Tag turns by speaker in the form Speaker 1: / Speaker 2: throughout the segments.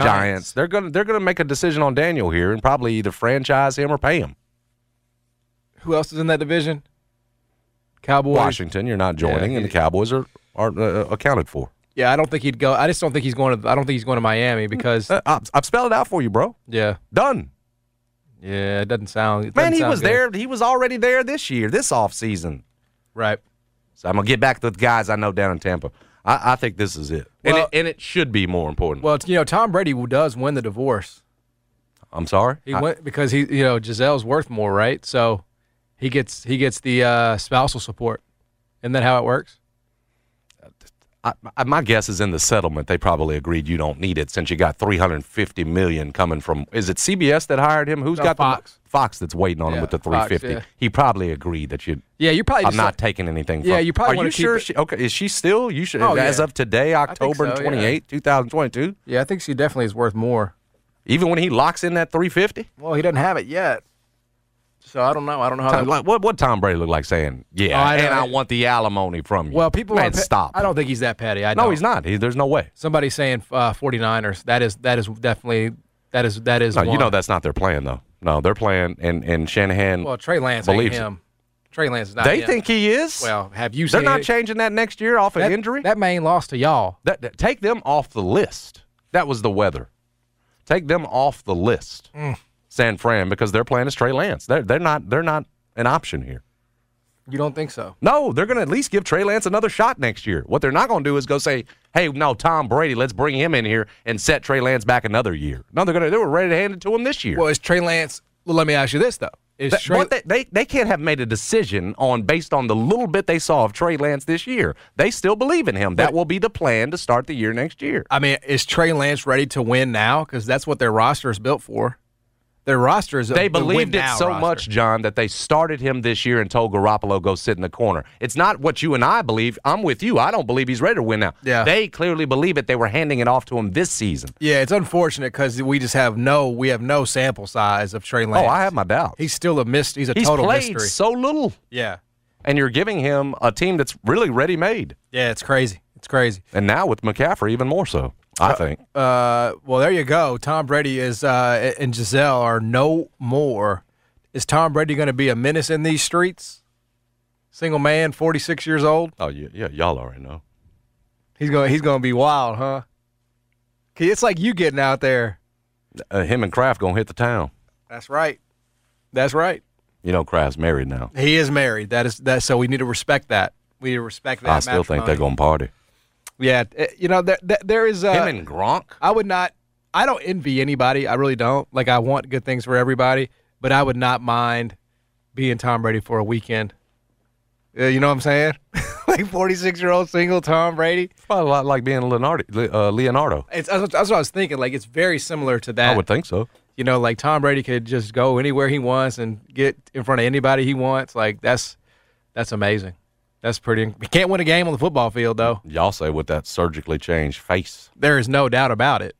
Speaker 1: Giants. They're gonna they're gonna make a decision on Daniel here and probably either franchise him or pay him.
Speaker 2: Who else is in that division? Cowboys.
Speaker 1: Washington, you're not joining,
Speaker 2: Yeah,
Speaker 1: and the Cowboys are are uh, accounted for.
Speaker 2: Yeah, I don't think he'd go. I just don't think he's going to. I don't think he's going to Miami because.
Speaker 1: Uh, I've, I've spelled it out for you, bro.
Speaker 2: yeah,
Speaker 1: Done.
Speaker 2: yeah, it doesn't sound. It
Speaker 1: Man,
Speaker 2: doesn't
Speaker 1: he
Speaker 2: sound
Speaker 1: was
Speaker 2: good.
Speaker 1: there. He was already there this year, this off season.
Speaker 2: Right.
Speaker 1: So I'm gonna get back to the guys I know down in Tampa. I, I think this is it, and it, and it should be more important.
Speaker 2: Well, you know, Tom Brady does win the divorce.
Speaker 1: I'm sorry.
Speaker 2: He
Speaker 1: I-
Speaker 2: went because he, you know, Gisele's worth more, right? So he gets he gets the uh, spousal support. Isn't that how it works?
Speaker 1: I, I, my guess is in the settlement they probably agreed you don't need it since you got 350 million coming from. Is it CBS that hired him? Who's
Speaker 2: No,
Speaker 1: got
Speaker 2: Fox.
Speaker 1: the Fox that's waiting on him with the
Speaker 2: Fox,
Speaker 1: 350?
Speaker 2: yeah.
Speaker 1: He probably agreed that you.
Speaker 2: Yeah, you probably.
Speaker 1: I'm not taking anything.
Speaker 2: Yeah, you probably
Speaker 1: Are you sure? She, okay, is she still? You should.
Speaker 2: Oh,
Speaker 1: as
Speaker 2: yeah.
Speaker 1: of today, October
Speaker 2: so,
Speaker 1: 28, 2022.
Speaker 2: Yeah, I think she definitely is worth more.
Speaker 1: Even when he locks in that 350.
Speaker 2: Well, he doesn't have it yet. So I don't know. I don't know how.
Speaker 1: Tom,
Speaker 2: that-
Speaker 1: like, what what Tom Brady look like saying? Yeah,
Speaker 2: Oh, I
Speaker 1: and. I want the alimony from you.
Speaker 2: well, people
Speaker 1: man,
Speaker 2: are. pe-
Speaker 1: stop.
Speaker 2: I don't think he's that petty. I
Speaker 1: No,
Speaker 2: don't.
Speaker 1: he's not. He, there's no way.
Speaker 2: Somebody saying uh, 49ers. That is that is definitely that is that is.
Speaker 1: No, you know that's not their plan though. No, they're playing, and and Shanahan.
Speaker 2: Well, Trey Lance ain't
Speaker 1: believes it.
Speaker 2: him. Trey Lance is not.
Speaker 1: they
Speaker 2: him.
Speaker 1: think he is.
Speaker 2: Well, have you seen they're
Speaker 1: not
Speaker 2: it?
Speaker 1: changing that next year off
Speaker 2: that,
Speaker 1: an injury.
Speaker 2: That man lost to y'all.
Speaker 1: That- that- take them off the list. That was the weather. Take them off the list.
Speaker 2: Mm.
Speaker 1: San Fran because they're playing as Trey Lance. They're they're not they're not an option here.
Speaker 2: You don't think so?
Speaker 1: No, they're going to at least give Trey Lance another shot next year. What they're not going to do is go say, "Hey, no, Tom Brady, let's bring him in here and set Trey Lance back another year." No, they're going to. They were ready to hand it to him this year.
Speaker 2: Well, is Trey Lance? Well, let me ask you this though: Is
Speaker 1: That-
Speaker 2: Trey?
Speaker 1: they, they they can't have made a decision on based on the little bit they saw of Trey Lance this year. They still believe in him. That will be the plan to start the year next year.
Speaker 2: I mean, is Trey Lance ready to win now? Because that's what their roster is built for. Their roster is
Speaker 1: they believed it so
Speaker 2: roster.
Speaker 1: much, John, that they started him this year and told Garoppolo go sit in the corner. It's not what you and I believe. I'm with you. I don't believe he's ready to win now.
Speaker 2: Yeah.
Speaker 1: They clearly believe it. They were handing it off to him this season.
Speaker 2: Yeah, it's unfortunate because we just have no we have no sample size of Trey Lance.
Speaker 1: Oh, I have my doubts.
Speaker 2: He's still a mystery. He's a
Speaker 1: He's
Speaker 2: total
Speaker 1: played
Speaker 2: mystery.
Speaker 1: so little,
Speaker 2: yeah,
Speaker 1: and you're giving him a team that's really ready made.
Speaker 2: yeah, it's crazy. It's crazy.
Speaker 1: And now with McCaffrey, even more so. I think.
Speaker 2: Uh, well, there you go. Tom Brady is uh, and Gisele are no more. Is Tom Brady going to be a menace in these streets? Single man, forty six years old.
Speaker 1: Oh yeah, yeah, y'all already know.
Speaker 2: He's going. He's going to be wild, huh? It's like you getting out there.
Speaker 1: Uh, him and Kraft gonna hit the town.
Speaker 2: That's right. That's right.
Speaker 1: You know, Kraft's married now.
Speaker 2: He is married. That is that. So we need to respect that. We need to respect that.
Speaker 1: I still think they're gonna party.
Speaker 2: Yeah, eh, you know there, there- is. Uh,
Speaker 1: him and Gronk.
Speaker 2: I would not. I don't envy anybody. I really don't. Like I want good things for everybody, but I would not mind being Tom Brady for a weekend. Uh, you know what I'm saying? like 46 year old single Tom Brady.
Speaker 1: It's probably a lot like being Leonardo. Uh, Leonardo.
Speaker 2: It's that's what that's what I was thinking. Like it's very similar to that.
Speaker 1: I would think so.
Speaker 2: you know, like Tom Brady could just go anywhere he wants and get in front of anybody he wants. Like that's that's amazing. That's pretty. He can't win a game on the football field though.
Speaker 1: Y'all say with that surgically changed face.
Speaker 2: There is no doubt about it,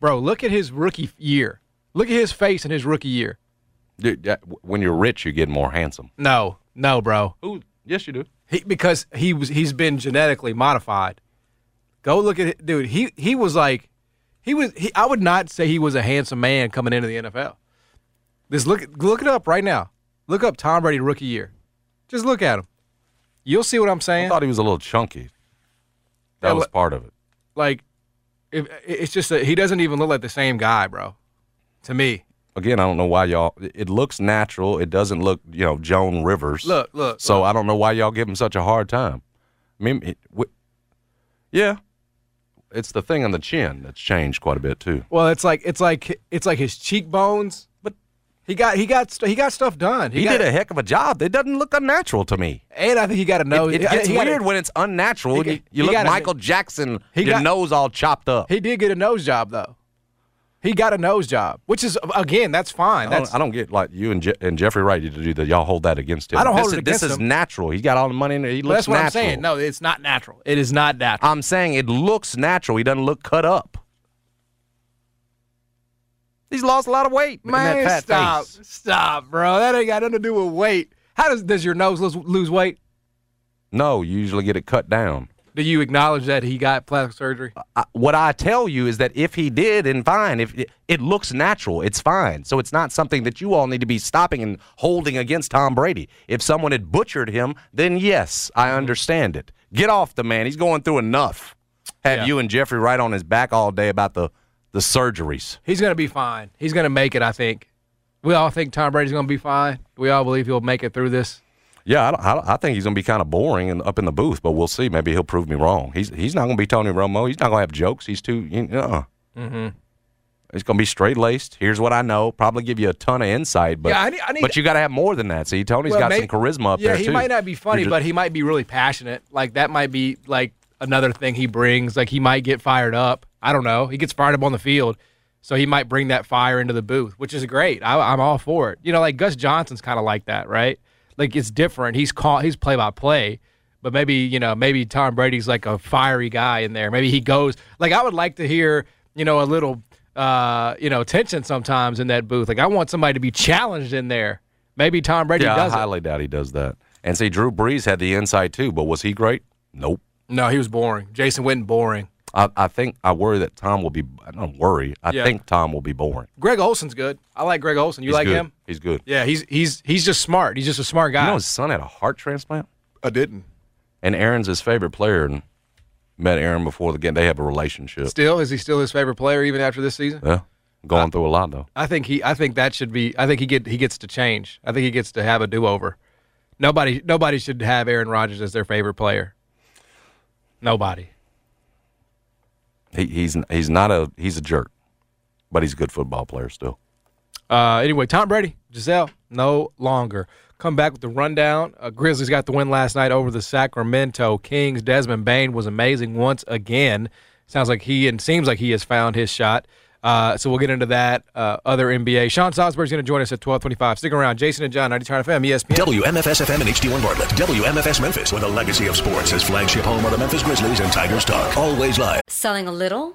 Speaker 2: bro. Look at his rookie year. Look at his face in his rookie year.
Speaker 1: Dude, when you're rich, you get more handsome.
Speaker 2: No, no, bro.
Speaker 1: Ooh, yes, you do.
Speaker 2: He, because he was he's been genetically modified. Go look at it, dude. He he was like he was. He, I would not say he was a handsome man coming into the NFL. Just look look it up right now. Look up Tom Brady rookie year. Just look at him. You'll see what I'm saying.
Speaker 1: I thought he was a little chunky. That
Speaker 2: Yeah,
Speaker 1: was part of it.
Speaker 2: like if, it's just that he doesn't even look like the same guy, bro. To me,
Speaker 1: Again, I don't know why y'all. It looks natural. It doesn't look, you know, Joan Rivers.
Speaker 2: look, look.
Speaker 1: So I don't know why y'all give him such a hard time. I mean, it, w- yeah, it's the thing on the chin that's changed quite a bit too.
Speaker 2: Well, it's like it's like it's like his cheekbones, he got he got he got stuff done.
Speaker 1: He,
Speaker 2: got,
Speaker 1: did a heck of a job. It doesn't look unnatural to me.
Speaker 2: and I think he got a
Speaker 1: It,
Speaker 2: nose.
Speaker 1: it
Speaker 2: he-
Speaker 1: gets
Speaker 2: he
Speaker 1: weird when it's unnatural.
Speaker 2: he
Speaker 1: you you
Speaker 2: he
Speaker 1: look
Speaker 2: got a-
Speaker 1: Michael Jackson,
Speaker 2: he
Speaker 1: your
Speaker 2: got-
Speaker 1: nose all chopped up.
Speaker 2: he did get a nose job though. He got a nose job, which is again that's fine.
Speaker 1: I don't, I don't get like you and, Je- and Jeffrey Wright to do that. Y'all hold that against him.
Speaker 2: I don't
Speaker 1: this
Speaker 2: hold
Speaker 1: is,
Speaker 2: it
Speaker 1: This
Speaker 2: against
Speaker 1: is natural. He got all the money in there. He looks
Speaker 2: that's what
Speaker 1: natural.
Speaker 2: I'm saying. No, it's not natural. It is not natural.
Speaker 1: I'm saying it looks natural. He doesn't look cut up. He's lost a lot of weight.
Speaker 2: Man, stop,
Speaker 1: face.
Speaker 2: stop, bro. That ain't got nothing to do with weight. How does does your nose lose, lose weight?
Speaker 1: No, you usually get it cut down.
Speaker 2: Do you acknowledge that he got plastic surgery?
Speaker 1: I, what I tell you is that if he did, and fine, if it, it looks natural, it's fine. So it's not something that you all need to be stopping and holding against Tom Brady. If someone had butchered him, then yes,
Speaker 2: Mm-hmm.
Speaker 1: I understand it. Get off the man. He's going through enough. Have
Speaker 2: Yeah.
Speaker 1: you and Jeffrey right on his back all day about the the surgeries.
Speaker 2: He's gonna be fine. He's gonna make it. I think. We all think Tom Brady's gonna be fine. We all believe he'll make it through this.
Speaker 1: Yeah, I, I, I think he's going to be kind of boring and up in the booth, but we'll see. Maybe he'll prove me wrong. He's he's not going to be Tony Romo. He's not going to have jokes. He's too. You know, mm-hmm. He's going to be straight laced. Here's what I know. Probably give you a ton of insight, but
Speaker 2: Yeah, I need- I need-
Speaker 1: but you got to have more than that. See, Tony's
Speaker 2: Well,
Speaker 1: got
Speaker 2: may-
Speaker 1: some charisma up there.
Speaker 2: yeah, he
Speaker 1: too.
Speaker 2: might not be funny,
Speaker 1: just-
Speaker 2: but he might be really passionate. Like that might be like another thing he brings. Like he might get fired up. I don't know. He gets fired up on the field, so he might bring that fire into the booth, which is great. I, I'm all for it. You know, like Gus Johnson's kind of like that, right? Like it's different. He's call he's play by play, but maybe you know maybe Tom Brady's like a fiery guy in there. Maybe he goes like I would like to hear you know a little uh you know tension sometimes in that booth. Like I want somebody to be challenged in there. Maybe Tom Brady
Speaker 1: yeah, I
Speaker 2: does it.
Speaker 1: highly doubt he does that. And see, Drew Brees had the insight too, but was he great? Nope.
Speaker 2: No, he was boring. Jason Witten boring.
Speaker 1: I, I think I worry that Tom will be. I don't worry. I
Speaker 2: Yeah.
Speaker 1: think Tom will be boring.
Speaker 2: Greg Olsen's good. I like Greg Olson. You
Speaker 1: He's
Speaker 2: like
Speaker 1: good.
Speaker 2: him?
Speaker 1: He's good.
Speaker 2: Yeah, he's he's he's just smart. He's just a smart guy.
Speaker 1: You know, his son had a heart transplant.
Speaker 2: I didn't.
Speaker 1: and Aaron's his favorite player and met Aaron before the game. They have a relationship.
Speaker 2: Still, is he still his favorite player even after this season?
Speaker 1: Yeah, going through a lot though.
Speaker 2: I think he I think that should be I think he get he gets to change. I think he gets to have a do over. Nobody nobody should have Aaron Rodgers as their favorite player. Nobody.
Speaker 1: He, he's he's not a he's a jerk, but he's a good football player still.
Speaker 2: Uh, anyway, Tom Brady, Gisele, no longer. Come back with the rundown. Uh, Grizzlies got the win last night over the Sacramento Kings. Desmond Bane was amazing once again. Sounds like he and seems like he has found his shot. Uh, so we'll get into that. Uh, other NBA. Sean Salisbury's going to join us at twelve twenty-five. Stick around. Jason and John, 90 FM, ESPN.
Speaker 3: WMFS FM and HD1 Bartlett. WMFS Memphis, with a legacy of sports as flagship home of the Memphis Grizzlies and Tigers talk. Always live.
Speaker 4: Selling a little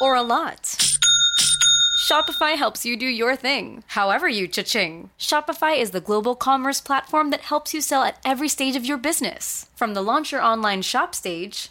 Speaker 4: or a lot? Shopify helps you do your thing, however you cha-ching. Shopify is the global commerce platform that helps you sell at every stage of your business. From the launch your online shop stage,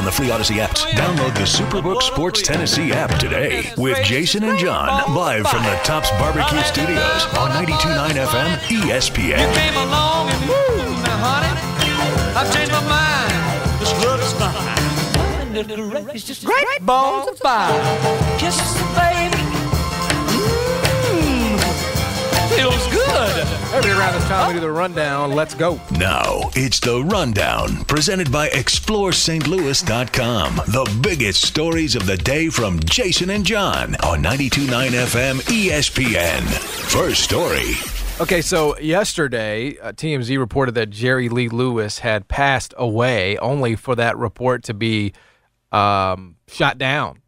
Speaker 3: On the free Odyssey app, download the Superbook Sports Tennessee app today with Jason and John live from the Tops Barbecue Studios on 92.9 FM ESPN.
Speaker 5: came along and woo, now honey, I've changed my mind. This love is fine. Great balls of fire. Kisses, baby.
Speaker 2: Every around this time we do the rundown. Let's go.
Speaker 3: Now it's the Rundown, presented by ExploreSt.Louis.com. The biggest stories of the day from Jason and John on 92.9 FM ESPN. First story.
Speaker 2: Okay, so yesterday, uh, TMZ reported that Jerry Lee Lewis had passed away, only for that report to be um, shot down.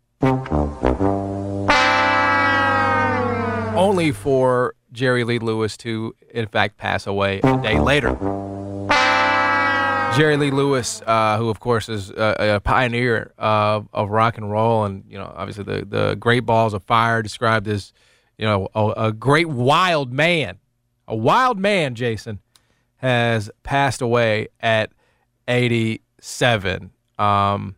Speaker 2: Only for Jerry Lee Lewis to, in fact, pass away a day later. Jerry Lee Lewis, uh, who of course is a, a pioneer of, of rock and roll, and you know, obviously the the Great Balls of Fire, described as you know a, a great wild man, a wild man. Jason has passed away at 87. Um,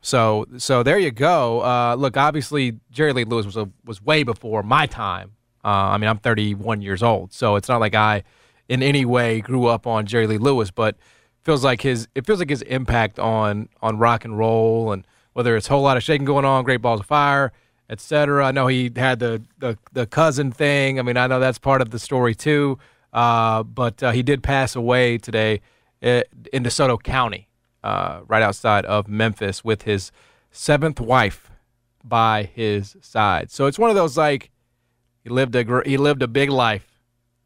Speaker 2: so so there you go. Uh, look, obviously Jerry Lee Lewis was a, was way before my time. Uh, I mean, I'm 31 years old, so it's not like I, in any way, grew up on Jerry Lee Lewis. But feels like his it feels like his impact on on rock and roll and whether it's a whole lot of shaking going on, Great Balls of Fire, etc. I know he had the the, the cousin thing. I mean, I know that's part of the story too. Uh, but uh, he did pass away today uh, in DeSoto County, uh, right outside of Memphis, with his seventh wife by his side. So it's one of those like he lived a gr- he lived a big life.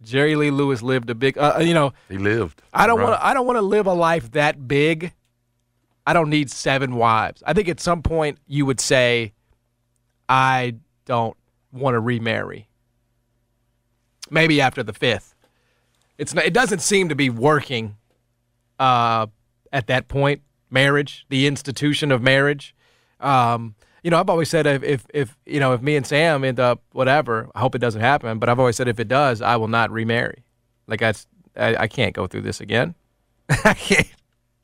Speaker 2: Jerry Lee Lewis lived a big, uh, you know.
Speaker 1: He lived.
Speaker 2: I don't
Speaker 1: Right.
Speaker 2: want to. I don't want to live a life that big. I don't need seven wives. I think at some point you would say, I don't want to remarry. Maybe after the fifth. It's not, it doesn't seem to be working uh, at that point. Marriage, the institution of marriage. Um, you know, I've always said if, if if you know if me and Sam end up whatever, I hope it doesn't happen. But I've always said if it does, I will not remarry. Like that's I, I can't go through this again. I can't.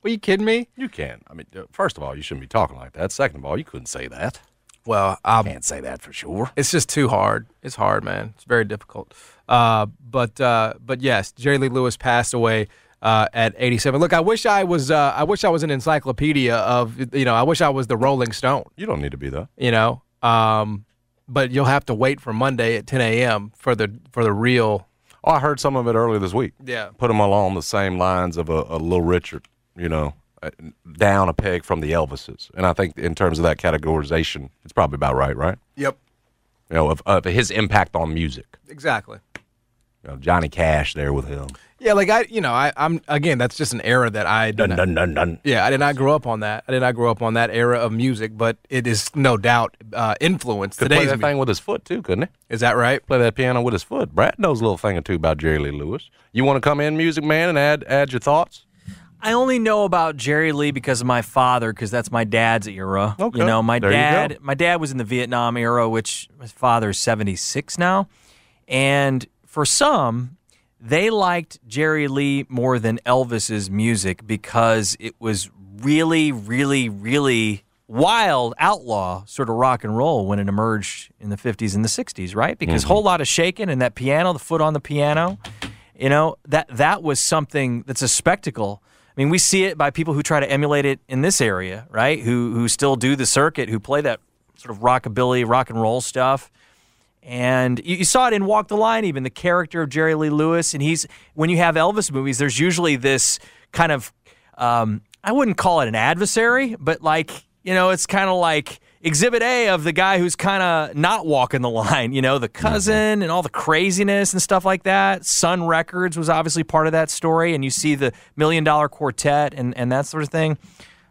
Speaker 2: Are you kidding me?
Speaker 1: You can't. I mean, uh, first of all, you shouldn't be talking like that. Second of all, you couldn't say that.
Speaker 2: Well, I
Speaker 1: Can't say that for sure.
Speaker 2: It's just too hard. It's hard, man. It's very difficult. Uh, but uh, but yes, Jerry Lee Lewis passed away uh, at 87. Look, I wish I was. Uh, I wish I was an encyclopedia of. You know, I wish I was the Rolling Stone.
Speaker 1: You don't need to be though.
Speaker 2: You know, um, but you'll have to wait for Monday at 10 a.m. for the for the real.
Speaker 1: Oh, I heard some of it earlier this week.
Speaker 2: Yeah.
Speaker 1: Put them along the same lines of a, a Little Richard, you know, uh, down a peg from the Elvises. And I think in terms of that categorization, it's probably about right, right?
Speaker 2: Yep.
Speaker 1: You know, of, of his impact on music.
Speaker 2: Exactly.
Speaker 1: You know, Johnny Cash there with him.
Speaker 2: Yeah, like I, you know, I, I'm again. That's just an era that I did
Speaker 1: Dun,
Speaker 2: not-
Speaker 1: dun, dun, dun.
Speaker 2: Yeah, I did not grow up on that. I did not grow up on that era of music, but it is no doubt uh, influenced
Speaker 1: Could play
Speaker 2: today's
Speaker 1: that
Speaker 2: music.
Speaker 1: thing with his foot too, couldn't he?
Speaker 2: Is that right?
Speaker 1: Play that piano with his foot. Brad knows a little thing or two about Jerry Lee Lewis. You want to come in, Music Man, and add add your thoughts?
Speaker 6: I only know about Jerry Lee because of my father, because that's my dad's era.
Speaker 1: Okay.
Speaker 6: You know, my
Speaker 1: There
Speaker 6: dad, my dad was in the Vietnam era, which my father's seventy six now, and for some, they liked Jerry Lee more than Elvis's music because it was really, really, really wild outlaw sort of rock and roll when it emerged in the 50s and the 60s, right? Because
Speaker 1: Mm-hmm.
Speaker 6: whole lot of shaking and that piano, the foot on the piano, you know, that that was something that's a spectacle. I mean, we see it by people who try to emulate it in this area, right? Who who still do the circuit, who play that sort of rockabilly, rock and roll stuff. And you, you saw it in Walk the Line, even the character of Jerry Lee Lewis. And he's when you have Elvis movies, there's usually this kind of um, I wouldn't call it an adversary, but like you know, it's kind of like Exhibit A of the guy who's kind of not walking the line. You know, the cousin and all the craziness and stuff like that. Sun Records was obviously part of that story, and you see the Million Dollar Quartet and and that sort of thing.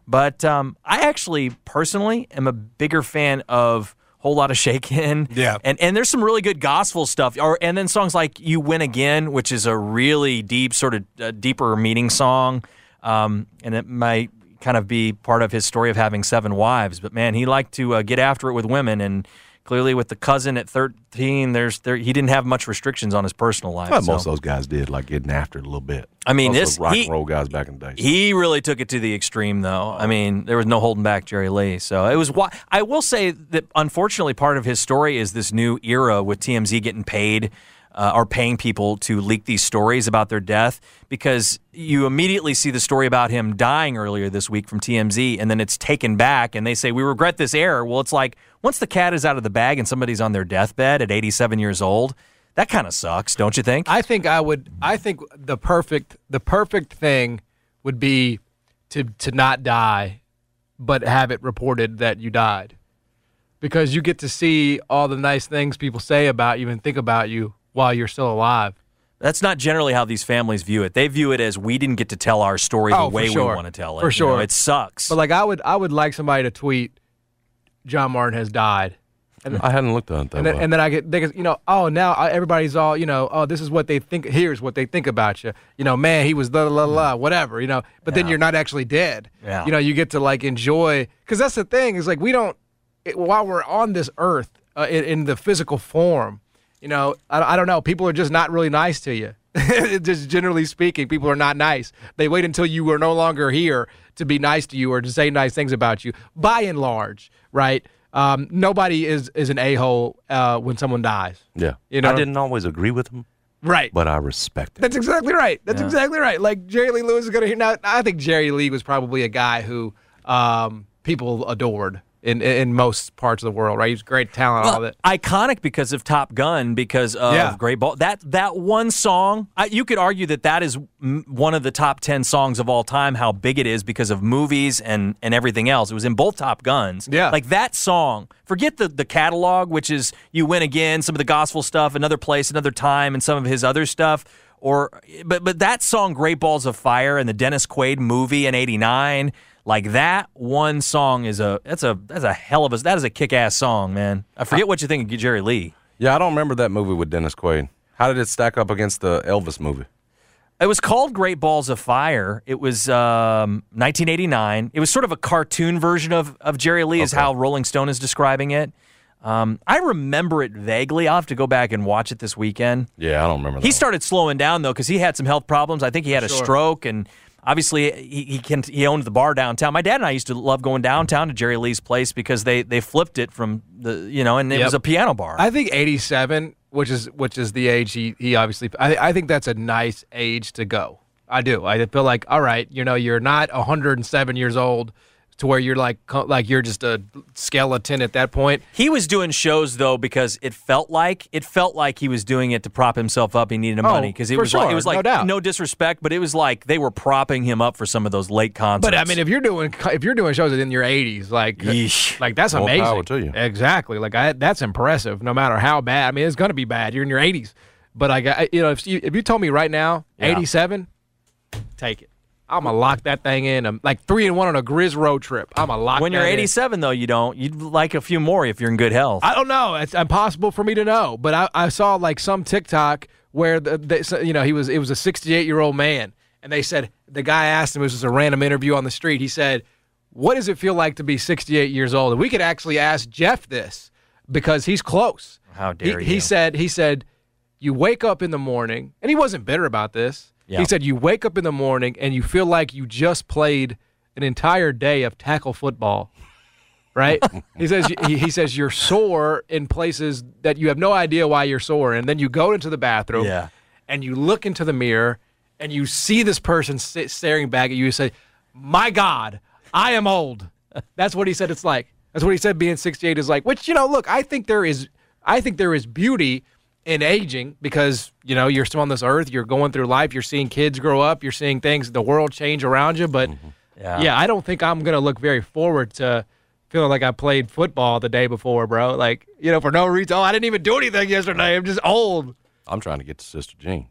Speaker 6: But um, I actually personally am a bigger fan of whole lot of shaking.
Speaker 2: Yeah.
Speaker 6: and and there's some really good gospel stuff. Or and then songs like "You Win Again," which is a really deep, sort of uh, deeper meaning song. Um, and it might kind of be part of his story of having seven wives. But man, he liked to uh, get after it with women and. Clearly, with the cousin at 13, there's there he didn't have much restrictions on his personal life. So-
Speaker 1: most of those guys did, like getting after it a little bit.
Speaker 6: I mean,
Speaker 1: Most
Speaker 6: this-
Speaker 1: rock
Speaker 6: he-
Speaker 1: and roll guys back in the day.
Speaker 6: He really took it to the extreme, though. I mean, there was no holding back Jerry Lee. So it was. Why I will say that unfortunately, part of his story is this new era with TMZ getting paid. Uh, or paying people to leak these stories about their death because you immediately see the story about him dying earlier this week from TMZ, and then it's taken back, and they say we regret this error. Well, it's like once the cat is out of the bag and somebody's on their deathbed at 87 years old, that kind of sucks, don't you think?
Speaker 2: I think I would. I think the perfect the perfect thing would be to to not die, but have it reported that you died, because you get to see all the nice things people say about you and think about you while you're still alive.
Speaker 6: That's not generally how these families view it. They view it as we didn't get to tell our story
Speaker 2: Oh,
Speaker 6: the
Speaker 2: for
Speaker 6: way
Speaker 2: sure.
Speaker 6: we want to tell it.
Speaker 2: For
Speaker 6: You know,
Speaker 2: sure.
Speaker 6: it sucks.
Speaker 2: But like I would I would like somebody to tweet, John Martin has died. And,
Speaker 1: I hadn't looked at it that
Speaker 2: and then,
Speaker 1: way.
Speaker 2: and then I get, they get, you know, oh, now uh, everybody's all, you know, oh, this is what they think. Here's what they think about you. You know, man, he was la la la, la whatever. You know, but then you're not actually dead.
Speaker 6: Yeah.
Speaker 2: You know, you get to like enjoy because that's the thing is like we don't it, while we're on this earth uh, in, in the physical form. You know, I, I don't know. People are just not really nice to you. just generally speaking, people are not nice. They wait until you are no longer here to be nice to you or to say nice things about you. By and large, right? Um, nobody is is an a hole uh, when someone dies.
Speaker 1: yeah.
Speaker 2: you know-
Speaker 1: I didn't always agree with him,
Speaker 2: Right.
Speaker 1: but I respect it.
Speaker 2: That's exactly right. That's
Speaker 6: Yeah.
Speaker 2: exactly right. Like Jerry Lee Lewis is gonna hear now. I think Jerry Lee was probably a guy who um, people adored in in most parts of the world. Right. He was great talent. all
Speaker 6: Well,
Speaker 2: that.
Speaker 6: iconic because of Top Gun, because of
Speaker 2: Yeah.
Speaker 6: Great Ball. That that one song, I, you could argue that that is m- one of the top ten songs of all time. How big it is because of movies and and everything else. It was in both Top Guns.
Speaker 2: Yeah.
Speaker 6: like that song. Forget the the catalog, which is You Win Again, some of the gospel stuff, Another Place, Another Time, and some of his other stuff. Or but but that song, Great Balls of Fire, and the Dennis Quaid movie in '89. Like that one song is a that's a that's a hell of a that is a kick ass song, man. I forget what you think of Jerry Lee.
Speaker 1: Yeah, I don't remember that movie with Dennis Quaid. How did it stack up against the Elvis movie?
Speaker 6: It was called Great Balls of Fire. It was um, 1989. It was sort of a cartoon version of, of Jerry Lee, is how Rolling Stone is describing it. Um, I remember it vaguely. I'll have to go back and watch it this weekend.
Speaker 1: Yeah, I don't remember that.
Speaker 6: He
Speaker 1: one.
Speaker 6: started slowing down though because he had some health problems. I think he had a stroke, and obviously he he, can, he owned the bar downtown. My dad and I used to love going downtown to Jerry Lee's place because they they flipped it from the you know, and it
Speaker 2: Yep.
Speaker 6: was a piano bar.
Speaker 2: I think 87, which is which is the age he he obviously. I I think that's a nice age to go. I do. I feel like all right. You know, you're not 107 years old to where you're like like you're just a skeleton at that point.
Speaker 6: He was doing shows though because it felt like it felt like he was doing it to prop himself up. He needed
Speaker 2: Oh,
Speaker 6: money because it
Speaker 2: for
Speaker 6: was like it
Speaker 2: sure,
Speaker 6: was
Speaker 2: no
Speaker 6: like
Speaker 2: doubt.
Speaker 6: disrespect, but it was like they were propping him up for some of those late concerts.
Speaker 2: But I mean, if you're doing if you're doing shows in your 80s, like uh,
Speaker 6: Yeesh.
Speaker 2: like that's
Speaker 1: More
Speaker 2: amazing.
Speaker 1: power to you.
Speaker 2: Exactly. Like I, that's impressive. No matter how bad. I mean, it's going to be bad. You're in your 80s. But I got you know if you if you told me right now,
Speaker 6: Yeah.
Speaker 2: 87, take it. I'm gonna lock that thing in. I'm like three and one on a Grizz road trip. I'm gonna lock.
Speaker 6: when you're
Speaker 2: that in.
Speaker 6: 87 though, you don't. You'd like a few more if you're in good health.
Speaker 2: I don't know. It's impossible for me to know. But I, I saw like some TikTok where the, they, so- you know he was it was a 68 year old man, and they said the guy asked him it was just a random interview on the street. He said, "What does it feel like to be 68 years old?" And we could actually ask Jeff this because he's close.
Speaker 6: How dare
Speaker 2: he, He said he said you wake up in the morning, and he wasn't bitter about this.
Speaker 6: Yeah.
Speaker 2: He said you wake up in the morning and you feel like you just played an entire day of tackle football right? he says he, he says you're sore in places that you have no idea why you're sore, and then you go into the bathroom,
Speaker 6: Yeah.
Speaker 2: and you look into the mirror, and you see this person sit, staring back at you, you say, "My God, I am old." That's what he said. It's like that's what he said. Being 68 is like. Which you know, look, I think there is, I think there is beauty in aging because you know you're still on this earth. You're going through life. You're seeing kids grow up. You're seeing things, the world change around you. But mm-hmm.
Speaker 6: Yeah.
Speaker 2: yeah, I don't think I'm gonna look very forward to feeling like I played football the day before, bro. Like you know, for no reason. Oh, I didn't even do anything yesterday. I'm just old.
Speaker 1: I'm trying to get to Sister Jean.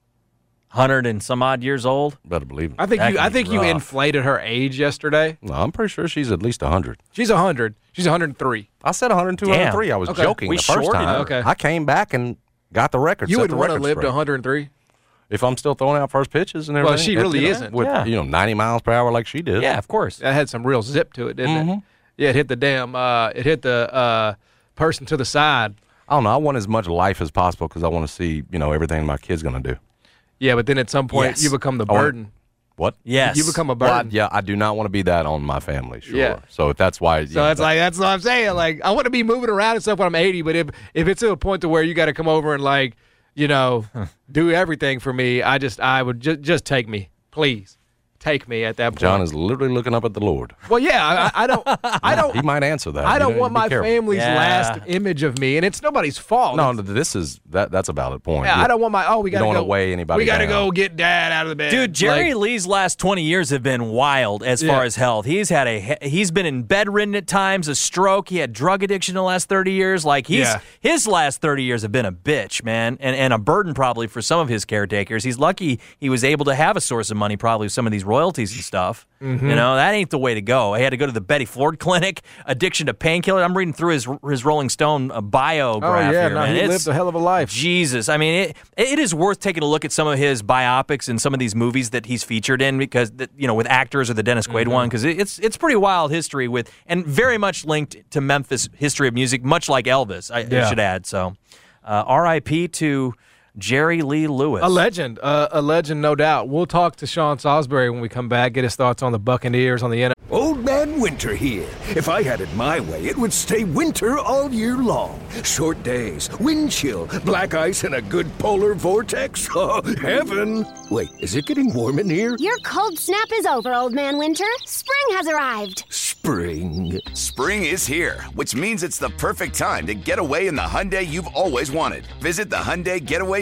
Speaker 6: Hundred and some odd years old.
Speaker 1: Better believe it.
Speaker 2: I think
Speaker 6: That
Speaker 2: you. I
Speaker 6: be
Speaker 2: think you inflated her age yesterday.
Speaker 1: No, I'm pretty sure she's at least 100.
Speaker 2: She's 100. She's 103.
Speaker 1: I said 102,
Speaker 6: Damn.
Speaker 1: 103. I was
Speaker 2: Okay.
Speaker 1: joking
Speaker 6: We
Speaker 1: the first
Speaker 6: shorted
Speaker 1: time.
Speaker 2: her. Okay.
Speaker 1: I came back and got the record.
Speaker 2: You would
Speaker 1: the
Speaker 2: want to live to 103.
Speaker 1: If I'm still throwing out first pitches and everything.
Speaker 2: Well,
Speaker 1: she
Speaker 2: really
Speaker 1: you know,
Speaker 2: isn't.
Speaker 1: With,
Speaker 6: Yeah.
Speaker 1: you know, 90 miles per hour like she did.
Speaker 6: Yeah, of course.
Speaker 2: That had some real zip to it, didn't it? Yeah, it hit the damn. Uh, it hit the uh, person to the side.
Speaker 1: I don't know. I want as much life as possible because I want to see, you know, everything my kid's going to do.
Speaker 2: Yeah, but then at some point
Speaker 6: Yes.
Speaker 2: you become the
Speaker 1: I wanna-
Speaker 2: burden.
Speaker 1: What?
Speaker 6: Yes.
Speaker 2: You become a
Speaker 1: Well, I-
Speaker 2: burden.
Speaker 1: yeah, I do not want to be that on my family. Sure.
Speaker 2: Yeah.
Speaker 1: So if that's why.
Speaker 2: So it's like that's what I'm saying. Like I want to be moving around and stuff when I'm 80, but if if it's to a point to where you got to come over and like you know do everything for me, I just I would just just take me, please, take me at that point.
Speaker 1: John is literally looking up at the Lord.
Speaker 2: well, yeah, I, I don't I don't
Speaker 1: He might answer that.
Speaker 2: I don't
Speaker 1: know,
Speaker 2: want my
Speaker 1: careful.
Speaker 2: family's
Speaker 6: Yeah.
Speaker 2: last image of me, and it's nobody's fault.
Speaker 1: No,
Speaker 2: It's-
Speaker 1: this is that. That's a valid point.
Speaker 2: yeah,
Speaker 1: You-
Speaker 2: I don't want my oh we got to
Speaker 1: don't
Speaker 2: go
Speaker 1: weigh anybody
Speaker 2: We got to
Speaker 1: down.
Speaker 2: go get dad out of the bed,
Speaker 6: Dude, Jerry
Speaker 2: Like,
Speaker 6: Lee's last 20 years have been wild as far as health. He's had a he's been in bedridden at times, a stroke, he had drug addiction the last 30 years. Like he's
Speaker 2: Yeah.
Speaker 6: his last 30 years have been a bitch, man, and and a burden probably for some of his caretakers. He's lucky he was able to have a source of money probably with some of these royalties and stuff.
Speaker 2: Mm-hmm.
Speaker 6: You know, that ain't the way to go. He had to go to the Betty Ford clinic, addiction to painkiller. I'm reading through his his Rolling Stone uh, biograph
Speaker 2: oh yeah,
Speaker 6: here,
Speaker 2: no,
Speaker 6: man.
Speaker 2: he
Speaker 6: It's-
Speaker 2: lived a hell of a life.
Speaker 6: Jesus, I mean, it it is worth taking a look at some of his biopics and some of these movies that he's featured in because you know with actors or the Dennis Quaid one because it's it's pretty wild history with and very much linked to Memphis history of music, much like Elvis. I, I should add. So, uh, R.I.P. to Jerry Lee Lewis.
Speaker 2: A legend, uh, a legend, no doubt. We'll talk to Sean Salisbury when we come back. Get his thoughts on the Buccaneers on the NFL.
Speaker 7: Old Man Winter here. If I had it my way, it would stay winter all year long. Short days, wind chill, black ice, and a good polar vortex. Oh, heaven! Wait, is it getting warm in here?
Speaker 8: Your cold snap is over, Old Man Winter. Spring has arrived.
Speaker 7: Spring.
Speaker 9: Spring is here, which means it's the perfect time to get away in the Hyundai you've always wanted. Visit the Hyundai Getaway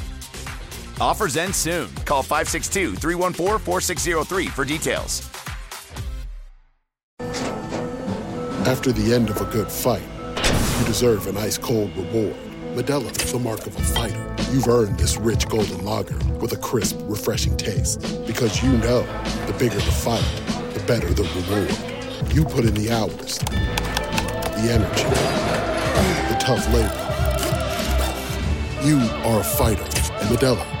Speaker 9: Offers end soon. Call 562 314 4603 for details.
Speaker 10: After the end of a good fight, you deserve an ice cold reward. Modelo is the mark of a fighter. You've earned this rich golden lager with a crisp, refreshing taste. Because you know the bigger the fight, the better the reward. You put in the hours, the energy, the tough labor. You are a fighter, and Modelo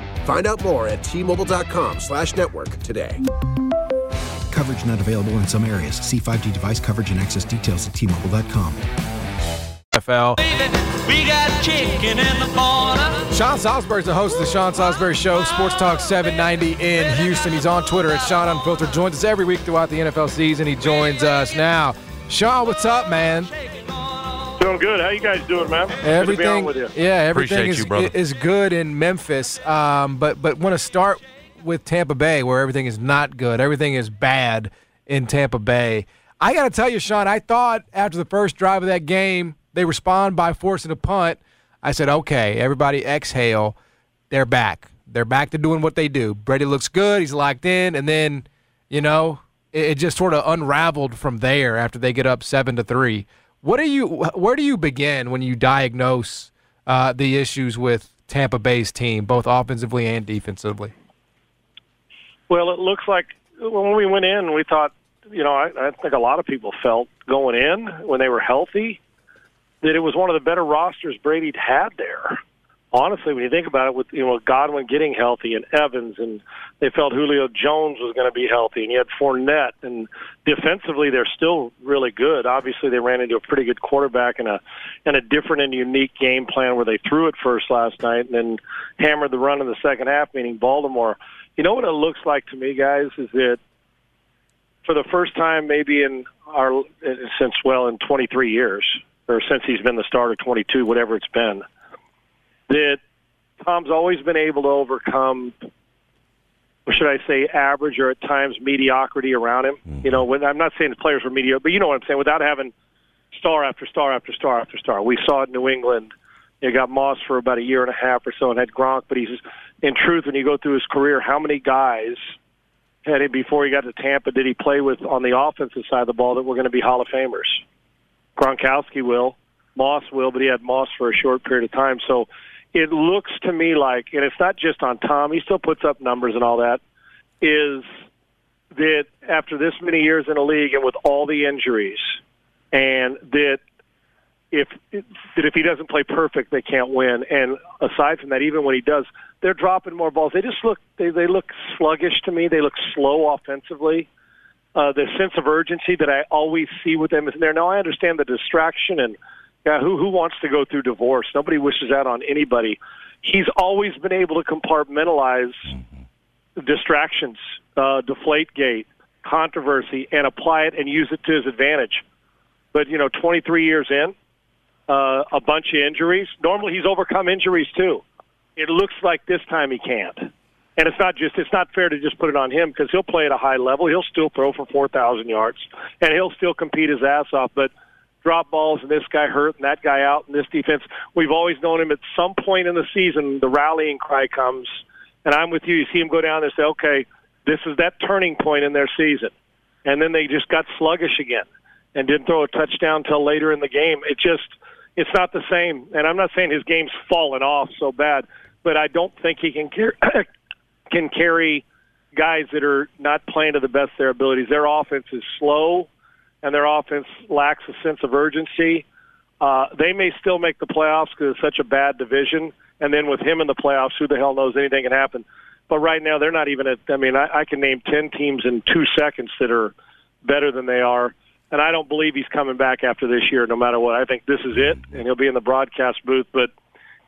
Speaker 11: Find out more at T-Mobile.com slash network today.
Speaker 12: Coverage not available in some areas. See 5G device coverage and access details at T-Mobile.com.
Speaker 2: NFL.
Speaker 5: We got chicken in the corner.
Speaker 2: Sean Salisbury's the host of the Sean Salisbury Show, Sports Talk 790 in Houston. He's on Twitter at Sean Unfiltered. Joins us every week throughout the NFL season. He joins us now. Sean, what's up, man?
Speaker 13: Doing good. How you guys doing, man? Good to be on
Speaker 2: Everything,
Speaker 13: with you.
Speaker 2: yeah, everything is,
Speaker 1: you,
Speaker 2: is good in Memphis. Um, but but want to start with Tampa Bay, where everything is not good. Everything is bad in Tampa Bay. I got to tell you, Sean, I thought after the first drive of that game, they respond by forcing a punt. I said, okay, everybody exhale. They're back. They're back to doing what they do. Brady looks good. He's locked in. And then, you know, it, it just sort of unraveled from there after they get up seven to three. What do you? Where do you begin when you diagnose uh, the issues with Tampa Bay's team, both offensively and defensively?
Speaker 13: Well, it looks like when we went in, we thought, you know, I, I think a lot of people felt going in when they were healthy that it was one of the better rosters Brady'd had there. Honestly, when you think about it, with you know Godwin getting healthy and Evans, and they felt Julio Jones was going to be healthy, and you had Fournette, and defensively they're still really good. Obviously, they ran into a pretty good quarterback and a and a different and unique game plan where they threw it first last night and then hammered the run in the second half, meaning Baltimore. You know what it looks like to me, guys, is that for the first time maybe in our since well in 23 years or since he's been the starter 22 whatever it's been that Tom's always been able to overcome or should I say average or at times mediocrity around him mm-hmm. you know when I'm not saying the players were mediocre but you know what I'm saying without having star after star after star after star we saw it in New England you got Moss for about a year and a half or so and had Gronk but he's in truth when you go through his career how many guys had him before he got to Tampa did he play with on the offensive side of the ball that were going to be Hall of Famers? Gronkowski will, Moss will, but he had Moss for a short period of time. So it looks to me like, and it's not just on Tom, he still puts up numbers and all that, is that after this many years in a league and with all the injuries, and that if that if he doesn't play perfect, they can't win. And aside from that, even when he does, they're dropping more balls. They just look they they look sluggish to me. They look slow offensively. Uh, the sense of urgency that I always see with them is there. Now I understand the distraction and yeah, who who wants to go through divorce? Nobody wishes that on anybody. He's always been able to compartmentalize distractions, uh, deflate gate, controversy, and apply it and use it to his advantage. But you know, 23 years in, uh, a bunch of injuries. Normally, he's overcome injuries too. It looks like this time he can't. And it's not just it's not fair to just put it on him because he'll play at a high level. He'll still throw for 4,000 yards and he'll still compete his ass off. But drop balls and this guy hurt and that guy out and this defense. We've always known him at some point in the season, the rallying cry comes. And I'm with you. You see him go down and say, okay, this is that turning point in their season. And then they just got sluggish again and didn't throw a touchdown till later in the game. It just it's not the same. And I'm not saying his game's fallen off so bad, but I don't think he can carry, can carry guys that are not playing to the best of their abilities. Their offense is slow, and their offense lacks a sense of urgency. Uh, they may still make the playoffs because it's such a bad division. And then with him in the playoffs, who the hell knows anything can happen? But right now, they're not even at. I mean, I, I can name ten teams in two seconds that are better than they are and I don't believe he's coming back after this year, no matter what. I think this is it, and he'll be in the broadcast booth, but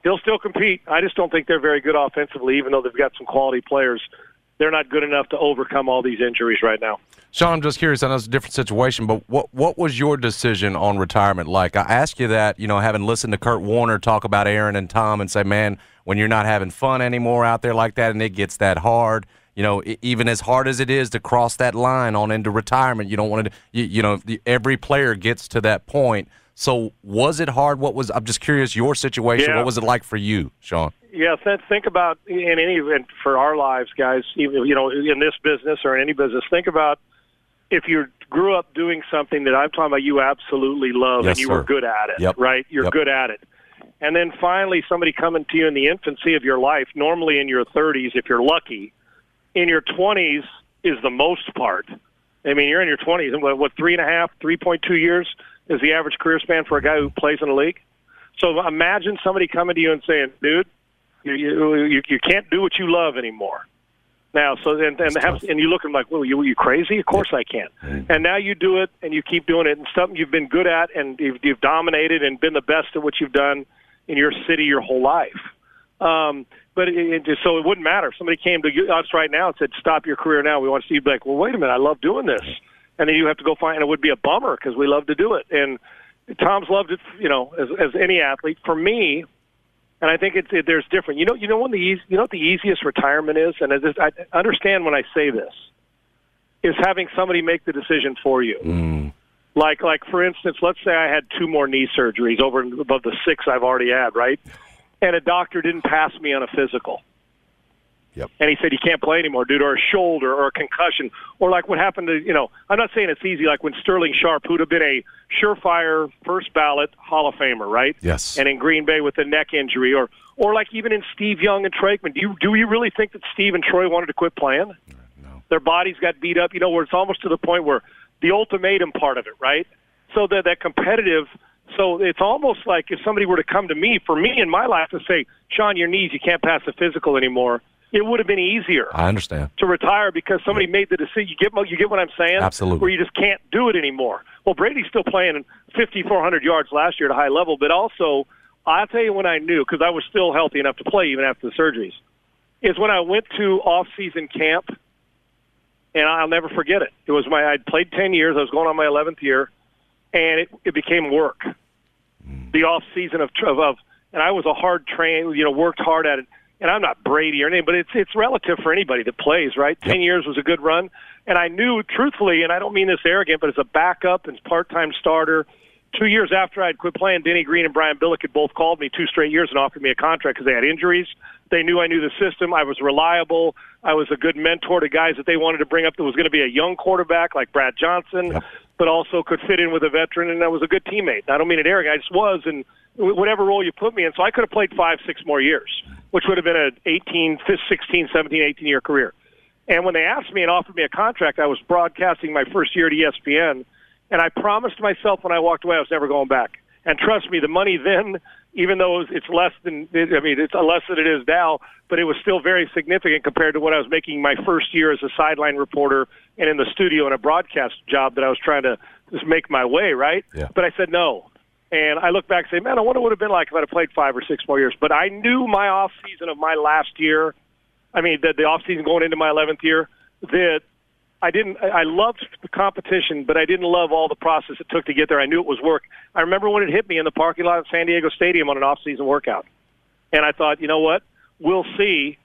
Speaker 13: he'll still compete. I just don't think they're very good offensively, even though they've got some quality players. They're not good enough to overcome all these injuries right now.
Speaker 1: Sean, I'm just curious. I know it's a different situation, but what what was your decision on retirement like? I ask you that, you know, having listened to Kurt Warner talk about Aaron and Tom and say, man, when you're not having fun anymore out there like that and it gets that hard – you know, even as hard as it is to cross that line on into retirement, you don't want to, you, you know, every player gets to that point. So was it hard? What was, I'm just curious, your situation, yeah. what was it like for you, Sean?
Speaker 13: Yeah, think about in any event for our lives, guys, even, you know, in this business or in any business, think about if you grew up doing something that I'm talking about you absolutely love
Speaker 1: yes,
Speaker 13: and you
Speaker 1: sir.
Speaker 13: were good at it,
Speaker 1: yep.
Speaker 13: right? You're
Speaker 1: yep.
Speaker 13: good at it. And then finally somebody coming to you in the infancy of your life, normally in your 30s if you're lucky, in your 20s is the most part. I mean, you're in your 20s, and what, what three and a half, 3.2 years is the average career span for a guy who plays in a league? So imagine somebody coming to you and saying, dude, you, you, you can't do what you love anymore. Now, so and and, have, and you look at them like, well, you you crazy? Of course I can. And now you do it, and you keep doing it, and something you've been good at, and you've, you've dominated and been the best at what you've done in your city your whole life. Um, but it, it just, so it wouldn't matter. If somebody came to us right now and said, "Stop your career now. We want to see you." Be like, well, wait a minute. I love doing this, and then you have to go find. And it would be a bummer because we love to do it. And Tom's loved it, you know, as, as any athlete. For me, and I think it's it, there's different. You know, you know when the easy, you know what the easiest retirement is, and I, just, I understand when I say this, is having somebody make the decision for you.
Speaker 1: Mm.
Speaker 13: Like, like for instance, let's say I had two more knee surgeries over and above the six I've already had, right? and a doctor didn't pass me on a physical.
Speaker 1: Yep.
Speaker 13: And he said he can't play anymore due to a shoulder or a concussion or like what happened to you know. I'm not saying it's easy. Like when Sterling Sharpe, who'd have been a surefire first ballot Hall of Famer, right?
Speaker 1: Yes.
Speaker 13: And in Green Bay with a neck injury, or or like even in Steve Young and Troy Aikman. Do you do you really think that Steve and Troy wanted to quit playing?
Speaker 1: Uh, no.
Speaker 13: Their bodies got beat up. You know where it's almost to the point where the ultimatum part of it, right? So that that competitive. So it's almost like if somebody were to come to me, for me in my life, to say, Sean, your knees, you can't pass the physical anymore. It would have been easier
Speaker 1: I understand.
Speaker 13: to retire because somebody made the decision. You get you get what I'm saying?
Speaker 1: Absolutely.
Speaker 13: Where you just can't do it anymore. Well, Brady's still playing 5,400 yards last year at a high level, but also I'll tell you when I knew because I was still healthy enough to play even after the surgeries. Is when I went to off-season camp, and I'll never forget it. It was my I'd played 10 years. I was going on my 11th year, and it it became work. Hmm. The off season of, of of and I was a hard train, you know, worked hard at it. And I'm not Brady or anything, but it's it's relative for anybody that plays, right? Ten years was a good run, and I knew truthfully, and I don't mean this arrogant, but as a backup and part-time starter, two years after I'd quit playing, Denny Green and Brian Billick had both called me two straight years and offered me a contract because they had injuries. They knew I knew the system. I was reliable. I was a good mentor to guys that they wanted to bring up that was going to be a young quarterback like Brad Johnson, but also could fit in with a veteran, and I was a good teammate. I don't mean it arrogant. I just was, and whatever role you put me in. So I could have played five, six more years, which would have been an 18, 16, 17, 18 year career. And when they asked me and offered me a contract, I was broadcasting my first year at ESPN, and I promised myself when I walked away I was never going back. And trust me, the money then, even though it's less than I mean it's less than it is now, but it was still very significant compared to what I was making my first year as a sideline reporter and in the studio in a broadcast job that I was trying to just make my way, right?
Speaker 1: Yeah.
Speaker 13: But I said no. And I look back and say, man, I wonder what it would have been like if I'd have played five or six more years. But I knew my off season of my last year, I mean, the, the off season going into my 11th year, that I didn't. I loved the competition, but I didn't love all the process it took to get there. I knew it was work. I remember when it hit me in the parking lot of San Diego Stadium on an off-season workout, and I thought, you know what, we'll see.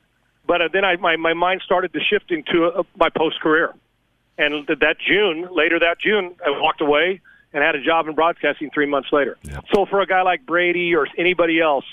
Speaker 13: But uh, then I, my my mind started to shift into uh, my post-career, and that June, later that June, I walked away and had a job in broadcasting three months later. So for a guy like Brady or anybody else,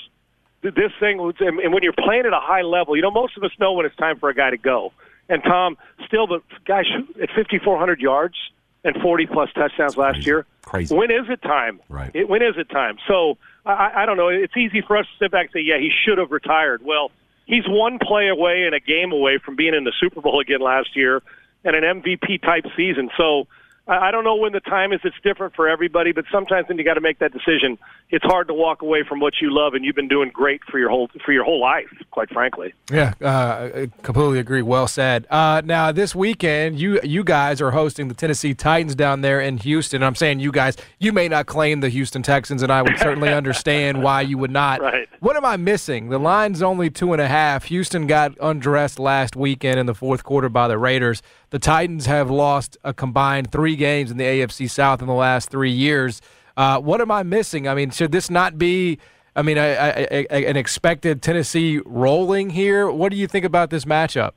Speaker 13: this thing, and when you're playing at a high level, you know, most of us know when it's time for a guy to go. And Tom, still, the guy shoot at 5,400 yards and 40 plus touchdowns last year.
Speaker 1: Crazy.
Speaker 13: When is it time?
Speaker 1: Right.
Speaker 13: It, when is it time? So I, I don't know. It's easy for us to sit back and say, yeah, he should have retired. Well, he's one play away and a game away from being in the Super Bowl again last year and an MVP type season. So I don't know when the time is. It's different for everybody, but sometimes when you got to make that decision, it's hard to walk away from what you love and you've been doing great for your whole for your whole life, quite frankly.
Speaker 2: Yeah, uh, I completely agree. Well said. Uh, now this weekend, you you guys are hosting the Tennessee Titans down there in Houston. I'm saying you guys, you may not claim the Houston Texans, and I would certainly understand why you would not.
Speaker 13: Right.
Speaker 2: What am I missing? The line's only two and a half. Houston got undressed last weekend in the fourth quarter by the Raiders. The Titans have lost a combined three games in the AFC South in the last three years. Uh, what am I missing? I mean, should this not be? I mean, an expected Tennessee rolling here. What do you think about this matchup?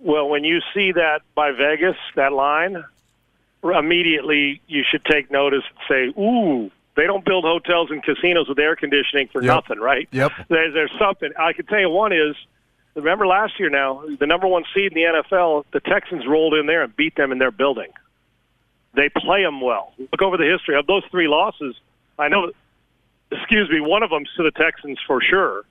Speaker 13: Well, when you see that by Vegas, that line, immediately you should take notice and say, "Ooh, they don't build hotels and casinos with air conditioning for
Speaker 2: Yep.
Speaker 13: nothing, right?"
Speaker 2: Yep.
Speaker 13: There's, there's something. I can tell you one is, remember last year now, the number one seed in the NFL, the Texans rolled in there and beat them in their building. They play them well. Look over the history of those three losses. I know, excuse me, one of them's to the Texans for sure.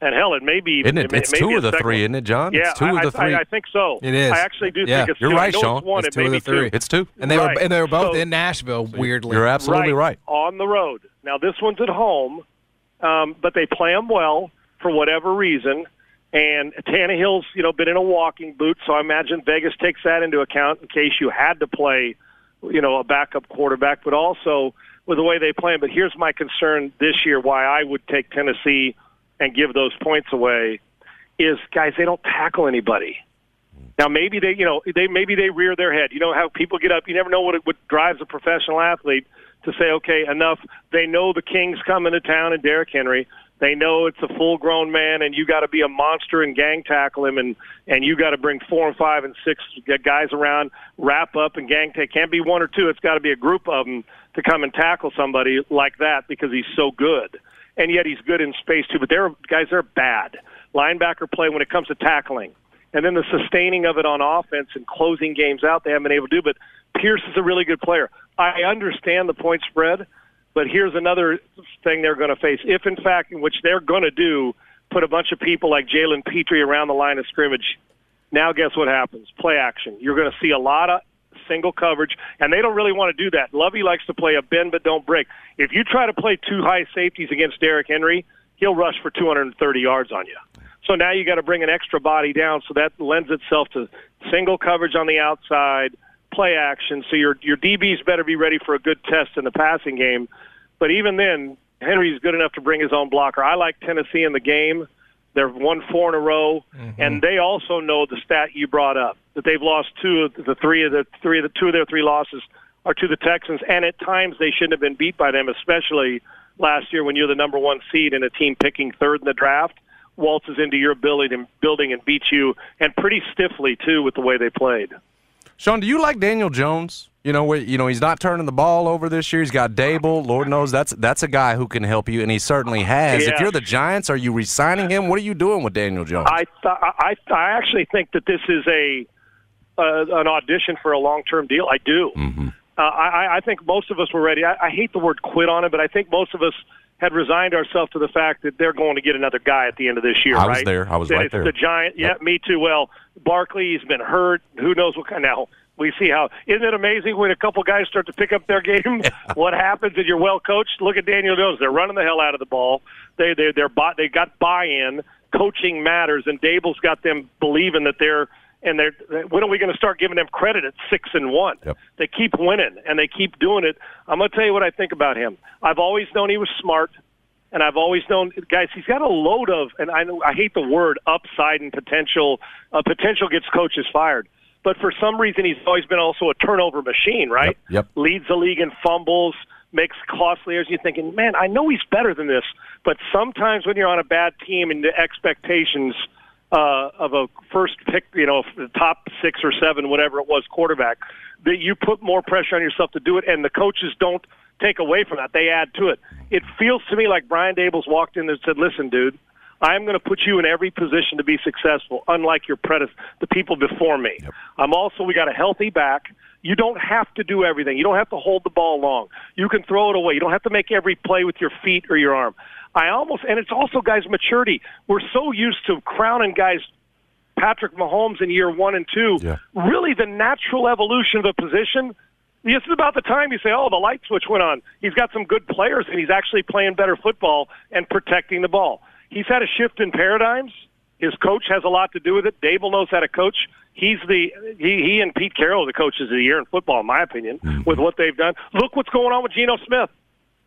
Speaker 13: And hell, it may be.
Speaker 1: Isn't it?
Speaker 13: may-
Speaker 1: It's
Speaker 13: may
Speaker 1: two of the three,
Speaker 13: one.
Speaker 1: isn't it, John?
Speaker 13: Yeah,
Speaker 1: It's two
Speaker 13: I,
Speaker 1: of the three.
Speaker 13: I, think so.
Speaker 2: It is.
Speaker 13: I actually do
Speaker 2: Yeah.
Speaker 13: think it's
Speaker 1: You're
Speaker 13: two.
Speaker 1: Right, Sean.
Speaker 13: It's one.
Speaker 2: It's
Speaker 13: it
Speaker 2: two of the three.
Speaker 13: two.
Speaker 1: It's two.
Speaker 2: And they
Speaker 13: Right.
Speaker 2: were and they were both
Speaker 13: So-
Speaker 2: in Nashville. Weirdly,
Speaker 1: You're absolutely right.
Speaker 13: On the road. Now this one's at home, um, but they play them well for whatever reason. And Tannehill's, you know, been in a walking boot, so I imagine Vegas takes that into account in case you had to play, you know, a backup quarterback, but also with the way they play. But here's my concern this year: why I would take Tennessee and give those points away is, guys, they don't tackle anybody. Now maybe they, you know, they maybe they rear their head. You know how people get up. You never know what what drives a professional athlete to say, okay, enough. They know the King's coming to town and Derrick Henry. They know it's a full-grown man, and you got to be a monster and gang tackle him, and and you got to bring four and five and six guys around, wrap up and gang take. Can't be one or two. It's got to be a group of them to come and tackle somebody like that because he's so good, and yet he's good in space too. But they're guys, they're bad linebacker play when it comes to tackling and then the sustaining of it on offense and closing games out, they haven't been able to do. But Pierce is a really good player. I understand the point spread, but here's another thing they're going to face. If, in fact, which they're going to do, put a bunch of people like Jalen Pitre around the line of scrimmage. Now, guess what happens? Play action. You're going to see a lot of single coverage, and they don't really want to do that. Lovie likes to play a bend but don't break. If you try to play two high safeties against Derrick Henry, he'll rush for 230 yards on you. So now you got to bring an extra body down, so that lends itself to single coverage on the outside, play action. So your your DBs better be ready for a good test in the passing game. But even then, Henry's good enough to bring his own blocker. I like Tennessee in the game. They've won four in a row,
Speaker 2: Mm-hmm.
Speaker 13: and they also know the stat you brought up that they've lost two of the three of the three of the two of their three losses are to the Texans, and at times they shouldn't have been beat by them, especially last year when you're the number one seed and a team picking third in the draft waltzes into your building building and beats you, and pretty stiffly too with the way they played.
Speaker 1: Sean, do you like Daniel Jones? You know, you know he's not turning the ball over this year. He's got Daboll. Lord knows that's that's a guy who can help you, and he certainly has.
Speaker 13: Yeah.
Speaker 1: If you're the Giants, are you resigning him? What are you doing with Daniel Jones?
Speaker 13: I th- I I actually think that this is a uh, an audition for a long term deal. I do.
Speaker 1: Mm-hmm.
Speaker 13: Uh, I I think most of us were ready. I, I hate the word quit on it, but I think most of us had resigned ourselves to the fact that they're going to get another guy at the end of this year.
Speaker 1: I was
Speaker 13: right?
Speaker 1: there. I was
Speaker 13: That
Speaker 1: right
Speaker 13: it's
Speaker 1: there.
Speaker 13: The Giant. Yeah, me too. Well, Barkley, he's been hurt. Who knows what kind now? We see how. Isn't it amazing when a couple guys start to pick up their game? what happens and you're well coached? Look at Daniel Jones. They're running the hell out of the ball. They they they're buy, they got buy-in. Coaching matters, and Daboll's got them believing that they're and they're. When are we going to start giving them credit at six and one? They keep winning and they keep doing it. I'm going to tell you what I think about him. I've always known he was smart and I've always known, guys, he's got a load of, and I know I hate the word upside and potential. Uh, potential gets coaches fired, but for some reason he's always been also a turnover machine, right?
Speaker 1: Yep.
Speaker 13: Leads the league in fumbles, makes costly errors. You're thinking, man, I know he's better than this, but sometimes when you're on a bad team and the expectations uh, of a first pick, you know, the top six or seven, whatever it was, quarterback, that you put more pressure on yourself to do it, and the coaches don't take away from that; they add to it. It feels to me like Brian Daboll's walked in and said, "Listen, dude." I'm going to put you in every position to be successful, unlike your predecessor, the people before me. I'm also, we got a healthy back. You don't have to do everything. You don't have to hold the ball long. You can throw it away. You don't have to make every play with your feet or your arm. I almost, and it's also guys' maturity. We're so used to crowning guys, Patrick Mahomes in year one and two. Really, the natural evolution of the position. This is about the time you say, "Oh, the light switch went on." He's got some good players, and he's actually playing better football and protecting the ball. He's had a shift in paradigms. His coach has a lot to do with it. Daboll knows how to coach. He's the he, he and Pete Carroll are the coaches of the year in football, in my opinion, mm-hmm. with what they've done. Look what's going on with Geno Smith.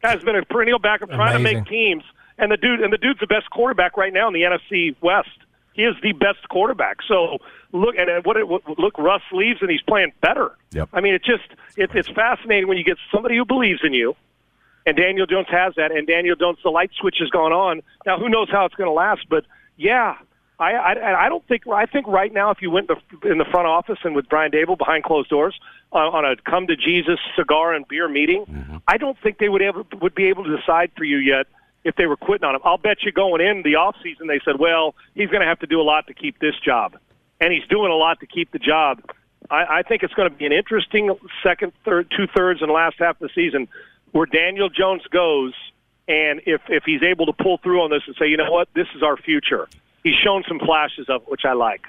Speaker 13: Guy's been a perennial backup trying to make teams, and the dude and the dude's the best quarterback right now in the NFC West. He is the best quarterback. So look and what, it, look Russ leaves and he's playing better.
Speaker 1: Yep.
Speaker 13: I mean, it just it, it's fascinating when you get somebody who believes in you, and Daniel Jones has that. And Daniel Jones, the light switch has gone on. Now, who knows how it's going to last? But yeah, I, I I don't think I think right now if you went the, in the front office and with Brian Daboll behind closed doors uh, on a come to Jesus cigar and beer meeting, I don't think they would able would be able to decide for you yet if they were quitting on him. I'll bet you going in the off season they said, well, he's going to have to do a lot to keep this job, and he's doing a lot to keep the job. I, I think it's going to be an interesting second, third, two thirds, and last half of the season where Daniel Jones goes, and if if he's able to pull through on this and say, you know what, this is our future. He's shown some flashes of it, which I like.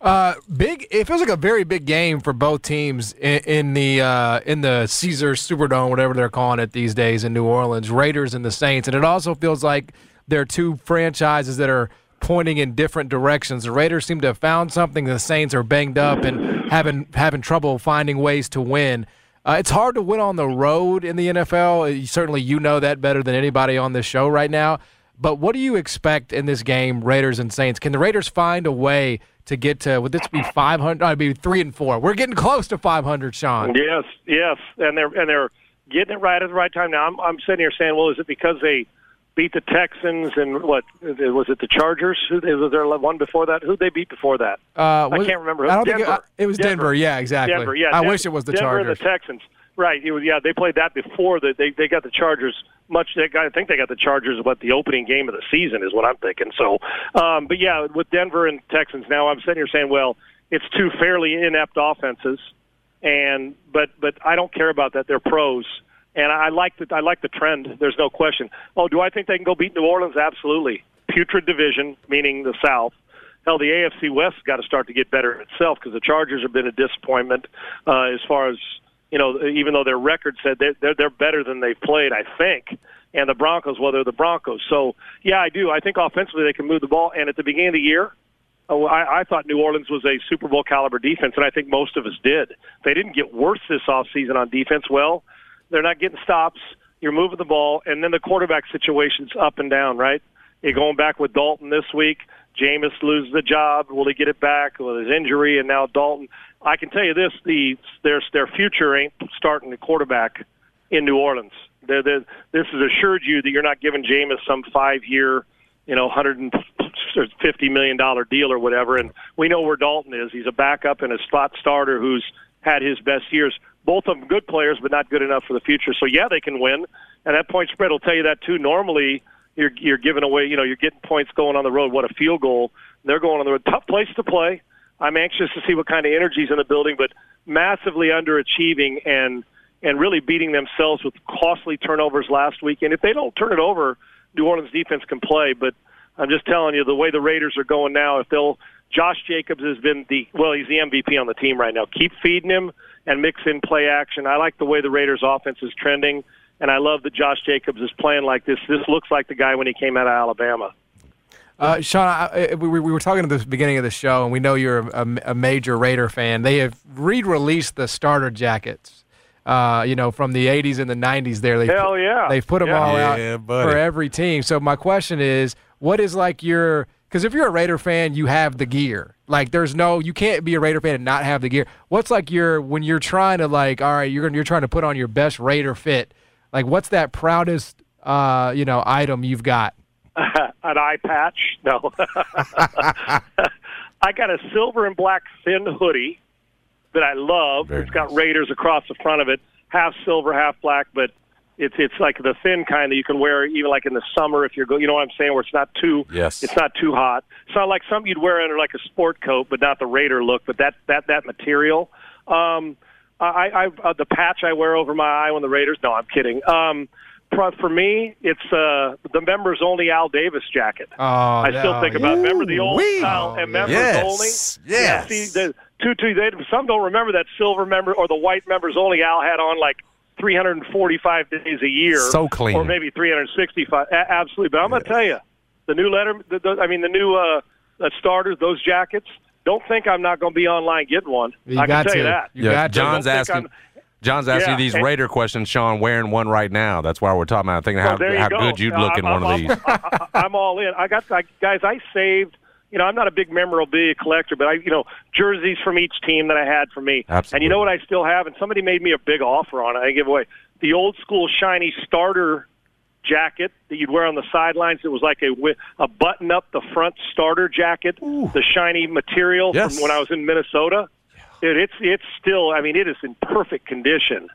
Speaker 2: Uh, big. It feels like a very big game for both teams in, in the uh, in the Caesar Superdome, whatever they're calling it these days in New Orleans. Raiders and the Saints, and it also feels like they're two franchises that are pointing in different directions. The Raiders seem to have found something. The Saints are banged up and having having trouble finding ways to win. Uh, it's hard to win on the road in the NFL. Uh, Certainly, you know that better than anybody on this show right now. But what do you expect in this game, Raiders and Saints? Can the Raiders find a way to get to? Would this be five hundred? I'd be three and four. We're getting close to five hundred, Sean.
Speaker 13: Yes, yes, and they're and they're getting it right at the right time. Now I'm I'm sitting here saying, well, is it because they beat the Texans and what was it the Chargers? Who was there one before that? Who they beat before that?
Speaker 2: Uh,
Speaker 13: I can't remember.
Speaker 2: I don't think it,
Speaker 13: Denver.
Speaker 2: it was Denver. Yeah, exactly.
Speaker 13: Denver, yeah.
Speaker 2: I
Speaker 13: Den-
Speaker 2: wish it was the
Speaker 13: Denver
Speaker 2: Chargers.
Speaker 13: the Texans. Right. Was, yeah, they played that before. The, they they got the Chargers much. They got, I think they got the Chargers what the opening game of the season is what I'm thinking. So, um, but yeah, with Denver and Texans now, I'm sitting here saying, well, it's two fairly inept offenses, and but but I don't care about that. They're pros. And I like the I like the trend. There's no question. Oh, do I think they can go beat New Orleans? Absolutely. Putrid division, meaning the South. Hell, the AFC West got to start to get better itself because the Chargers have been a disappointment uh, as far as you know. Even though their record said they're, they're they're better than they've played, I think. And the Broncos, well, they're the Broncos. So yeah, I do. I think offensively they can move the ball. And at the beginning of the year, Oh, I, I thought New Orleans was a Super Bowl caliber defense, and I think most of us did. They didn't get worse this offseason on defense. Well, they're not getting stops. You're moving the ball, and then the quarterback situation's up and down, right? You're going back with Dalton this week. Jameis loses the job. Will he get it back with his injury? And now Dalton. I can tell you this: the their their future ain't starting the quarterback in New Orleans. They're, they're, this has assured you that you're not giving Jameis some five-year, you know, hundred and fifty million dollar deal or whatever. And we know where Dalton is. He's a backup and a spot starter who's had his best years. Both of them good players, but not good enough for the future. So yeah, they can win, and that point spread will tell you that too. Normally, you're you're giving away, you know, you're getting points going on the road. What a field goal! They're going on the road. Tough place to play. I'm anxious to see what kind of energy's in the building, but massively underachieving and and really beating themselves with costly turnovers last week. And if they don't turn it over, New Orleans defense can play. But I'm just telling you, the way the Raiders are going now, if they'll, Josh Jacobs has been the well, he's the MVP on the team right now. Keep feeding him and mix in play action. I like the way the Raiders offense is trending, and I love that Josh Jacobs is playing like this. This looks like the guy when he came out of Alabama.
Speaker 2: Uh, Sean, I, we, we were talking at the beginning of the show, and we know you're a, a major Raider fan. They have re-released the starter jackets. Uh, you know, from the '80s and the '90s. There, they
Speaker 13: hell yeah,
Speaker 2: they've put them
Speaker 13: yeah.
Speaker 2: all out
Speaker 1: Yeah, buddy.
Speaker 2: for every team. So my question is, what is like your? Because if you're a Raider fan, you have the gear. Like, there's no, you can't be a Raider fan and not have the gear. What's like your when you're trying to like, all right, you're gonna, you're trying to put on your best Raider fit. Like, what's that proudest, uh, you know, item you've got?
Speaker 13: An eye patch? No. I got a silver and black thin hoodie that I love.
Speaker 1: Very
Speaker 13: it's got Raiders across the front of it, half silver, half black, but it's it's like the thin kind that you can wear even like in the summer if you're go. You know what I'm saying? Where it's not too
Speaker 1: Yes.
Speaker 13: it's not too hot. It's not like something you'd wear under like a sport coat, but not the Raider look. But that that that material. Um, I, I uh, the patch I wear over my eye when the Raiders. No, I'm kidding. Um, for me, it's uh, the members only Al Davis jacket.
Speaker 2: Oh,
Speaker 13: I still
Speaker 2: no.
Speaker 13: think about remember the old
Speaker 1: Ooh-wee.
Speaker 13: style and members
Speaker 1: Yes.
Speaker 13: only.
Speaker 1: Yes.
Speaker 13: Yeah, see, the two two. They, some don't remember that silver member or the white members only Al had on like 345 days a year.
Speaker 1: So clean.
Speaker 13: Or maybe 365. A- absolutely. But I'm going to tell you, the new letter. The, the, I mean, the new uh, uh, starters. Those jackets. Don't think I'm not going to be online getting one.
Speaker 2: You
Speaker 13: I
Speaker 2: got
Speaker 13: can tell
Speaker 2: to.
Speaker 13: you that.
Speaker 2: You got to.
Speaker 1: John's asking.
Speaker 13: I'm-
Speaker 1: John's asking
Speaker 13: Yeah,
Speaker 1: you these
Speaker 13: and-
Speaker 1: Raider questions, Sean. Wearing one right now. That's why we're talking about. Thinking
Speaker 13: Well,
Speaker 1: how
Speaker 13: you
Speaker 1: how
Speaker 13: go.
Speaker 1: good you'd look uh, in
Speaker 13: I'm,
Speaker 1: one of
Speaker 13: I'm,
Speaker 1: these.
Speaker 13: I, I'm all in. I got I, guys. I saved. You know, I'm not a big memorabilia collector, but I, you know, jerseys from each team that I had for me.
Speaker 1: Absolutely.
Speaker 13: And you know what I still have? And somebody made me a big offer on it. I give away the old school shiny starter jacket that you'd wear on the sidelines. It was like a a button up the front starter jacket, Ooh. the shiny material
Speaker 1: Yes.
Speaker 13: from when I was in Minnesota. Dude, it's it's still. I mean, it is in perfect condition.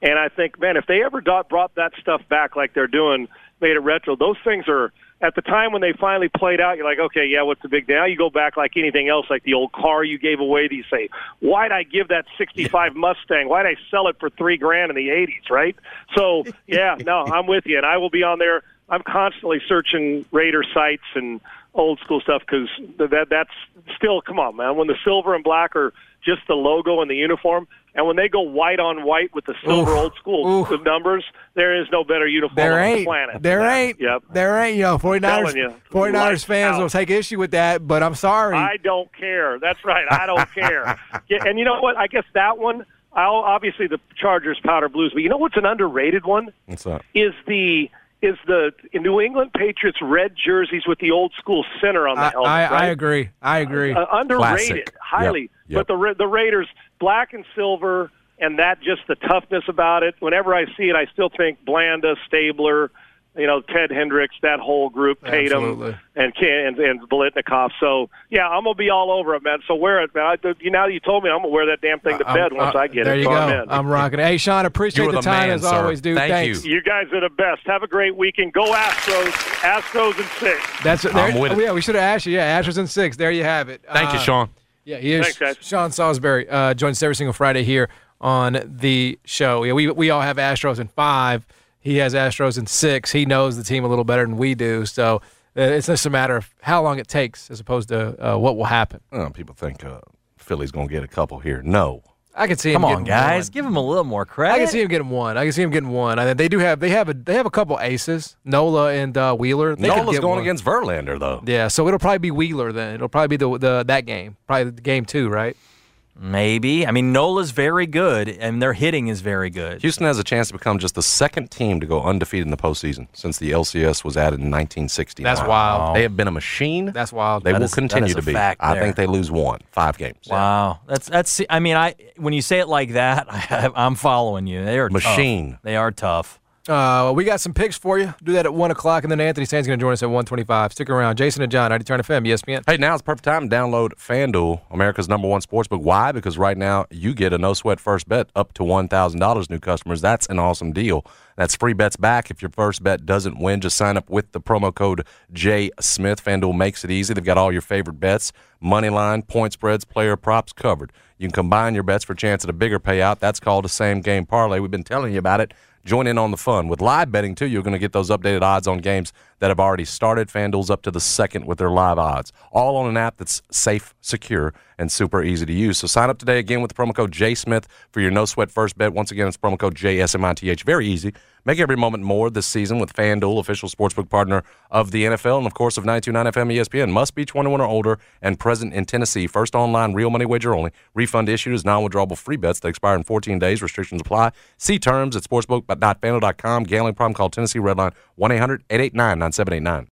Speaker 13: And I think, man, if they ever got, brought that stuff back like they're doing, made it retro, those things are at the time when they finally played out. You're like, okay, yeah, what's the big deal? Now you go back like anything else, like the old car you gave away. Do you say, why'd I give that '65 Mustang? Why'd I sell it for three grand in the '80s? Right? So, yeah, no, I'm with you, and I will be on there. I'm constantly searching Raider sites and old school stuff because that that's still come on, man. When the silver and black are just the logo and the uniform, and when they go white on white with the silver
Speaker 2: Oof.
Speaker 13: old school
Speaker 2: Oof.
Speaker 13: numbers, there is no better uniform
Speaker 2: There
Speaker 13: on the planet.
Speaker 2: There
Speaker 13: that.
Speaker 2: ain't.
Speaker 13: Yep.
Speaker 2: There ain't. You know, 49ers,
Speaker 13: telling you.
Speaker 2: 49ers fans
Speaker 13: out.
Speaker 2: will take issue with that, but I'm sorry.
Speaker 13: I don't care. That's right. I don't care. Yeah, and you know what? I guess that one. I'll obviously the Chargers powder blues, but you know what's an underrated one
Speaker 1: What's up?
Speaker 13: is the is the New England Patriots red jerseys with the old school center on the
Speaker 2: I,
Speaker 13: helmet.
Speaker 2: I,
Speaker 13: right?
Speaker 2: I agree. I agree.
Speaker 13: Uh, underrated,
Speaker 1: Classic.
Speaker 13: highly.
Speaker 1: Yep, yep.
Speaker 13: But the the Raiders, black and silver, and that just the toughness about it. Whenever I see it, I still think Blanda, Stabler, You know, Ted Hendricks, that whole group, Tatum
Speaker 2: Absolutely.
Speaker 13: and Ken and, and Biletnikoff. So yeah, I'm gonna be all over it, man. So wear it, man. I, you now you told me, I'm gonna wear that damn thing to
Speaker 2: I'm-
Speaker 13: bed once
Speaker 2: uh,
Speaker 13: I get
Speaker 2: there
Speaker 13: it.
Speaker 2: you
Speaker 13: so
Speaker 2: go.
Speaker 13: I'm.
Speaker 2: I'm rocking it. Hey, Sean, appreciate
Speaker 1: You are
Speaker 2: the,
Speaker 1: the
Speaker 2: time
Speaker 1: man,
Speaker 2: as
Speaker 1: sir.
Speaker 2: always, dude.
Speaker 1: Thank
Speaker 2: Thanks.
Speaker 1: you.
Speaker 13: You guys are the best. Have a great weekend. Go Astros. Astros and six.
Speaker 2: That's there,
Speaker 1: I'm with
Speaker 2: oh,
Speaker 1: it.
Speaker 2: Yeah, we should have asked you. Yeah, Astros and six. There you have it.
Speaker 1: Thank you,
Speaker 2: Uh,
Speaker 1: Sean.
Speaker 2: Yeah, he is.
Speaker 13: Thanks, guys.
Speaker 2: Sean Salisbury uh, joins us every single Friday here on the show. Yeah, we we all have Astros in five. He has Astros in six. He knows the team a little better than we do. So uh, it's just a matter of how long it takes as opposed to uh, what will happen.
Speaker 1: Oh, people think uh, Philly's going to get a couple here. No.
Speaker 2: I can see him.
Speaker 6: Come on,
Speaker 2: getting
Speaker 6: guys,
Speaker 2: one.
Speaker 6: give him a little more credit.
Speaker 2: I can see him getting one. I can see him getting one. I, they do have they have a they have a couple aces, Nola and uh, Wheeler. They could
Speaker 1: Nola's
Speaker 2: get
Speaker 1: going
Speaker 2: one.
Speaker 1: against Verlander, though.
Speaker 2: Yeah, so it'll probably be Wheeler then. It'll probably be the the that game, probably the game two, right?
Speaker 6: Maybe. I mean, Nola's very good, and their hitting is very good.
Speaker 1: Houston has a chance to become just the second team to go undefeated in the postseason since the LCS was added in 1960.
Speaker 2: That's wild.
Speaker 1: They have been a machine.
Speaker 2: That's wild.
Speaker 1: They
Speaker 6: That
Speaker 1: will
Speaker 6: is-
Speaker 1: continue to be.
Speaker 6: fact
Speaker 1: I
Speaker 6: there.
Speaker 1: think they lose one, five games.
Speaker 6: Wow, that's that's. I mean, I when you say it like that, I, I'm following you. They are tough.
Speaker 1: Machine.
Speaker 6: They are tough.
Speaker 2: Uh, we got some picks for you. Do that at one o'clock, and then Anthony Sands going to join us at one twenty-five. Stick around. Jason and John, 90 Turn to FM, ESPN.
Speaker 1: Hey, now it's perfect time to download FanDuel, America's number one sportsbook. Why? Because right now you get a no sweat first bet up to $1,000 new customers. That's an awesome deal. That's free bets back if your first bet doesn't win. Just sign up with the promo code J Smith. FanDuel makes it easy. They've got all your favorite bets, money line, point spreads, player props covered. You can combine your bets for a chance at a bigger payout. That's called a same game parlay. We've been telling you about it. Join in on the fun. With live betting, too, you're going to get those updated odds on games that have already started. FanDuel's up to the second with their live odds. All on an app that's safe, secure, and super easy to use. So sign up today again with the promo code JSmith for your no sweat first bet. Once again, it's promo code JSMITH. Very easy. Make every moment more this season with FanDuel, official sportsbook partner of the NFL, and of course of 929 FM ESPN. Must be 21 or older and present in Tennessee. First online, real money wager only. Refund issued as non withdrawable free bets that expire in 14 days. Restrictions apply. See terms at sportsbook.fanduel.com. Gambling problem, call Tennessee Redline 1 800 889 9789.